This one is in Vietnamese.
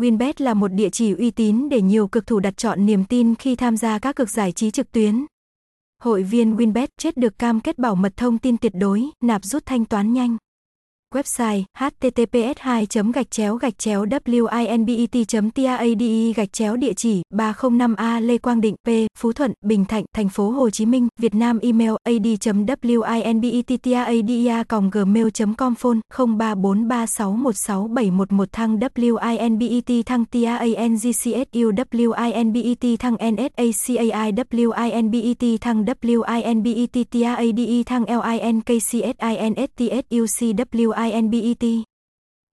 Winbet là một địa chỉ uy tín để nhiều cực thủ đặt chọn niềm tin khi tham gia các cực giải trí trực tuyến. Hội viên Winbet chết được cam kết bảo mật thông tin tuyệt đối, nạp rút thanh toán nhanh. Website https 2 gạch chéo gạch chéo winbet tade gạch chéo địa chỉ 305 A Lê Quang Định, P, Phú Thuận, Bình Thạnh, thành phố Hồ Chí Minh, Việt Nam, email ad winbet gmail com, phone 0343616711 thăng winbet thăng tangcsu winbet thăng nsacai winbet thăng winbet tade thăng linkcsinsTSUCWI INBET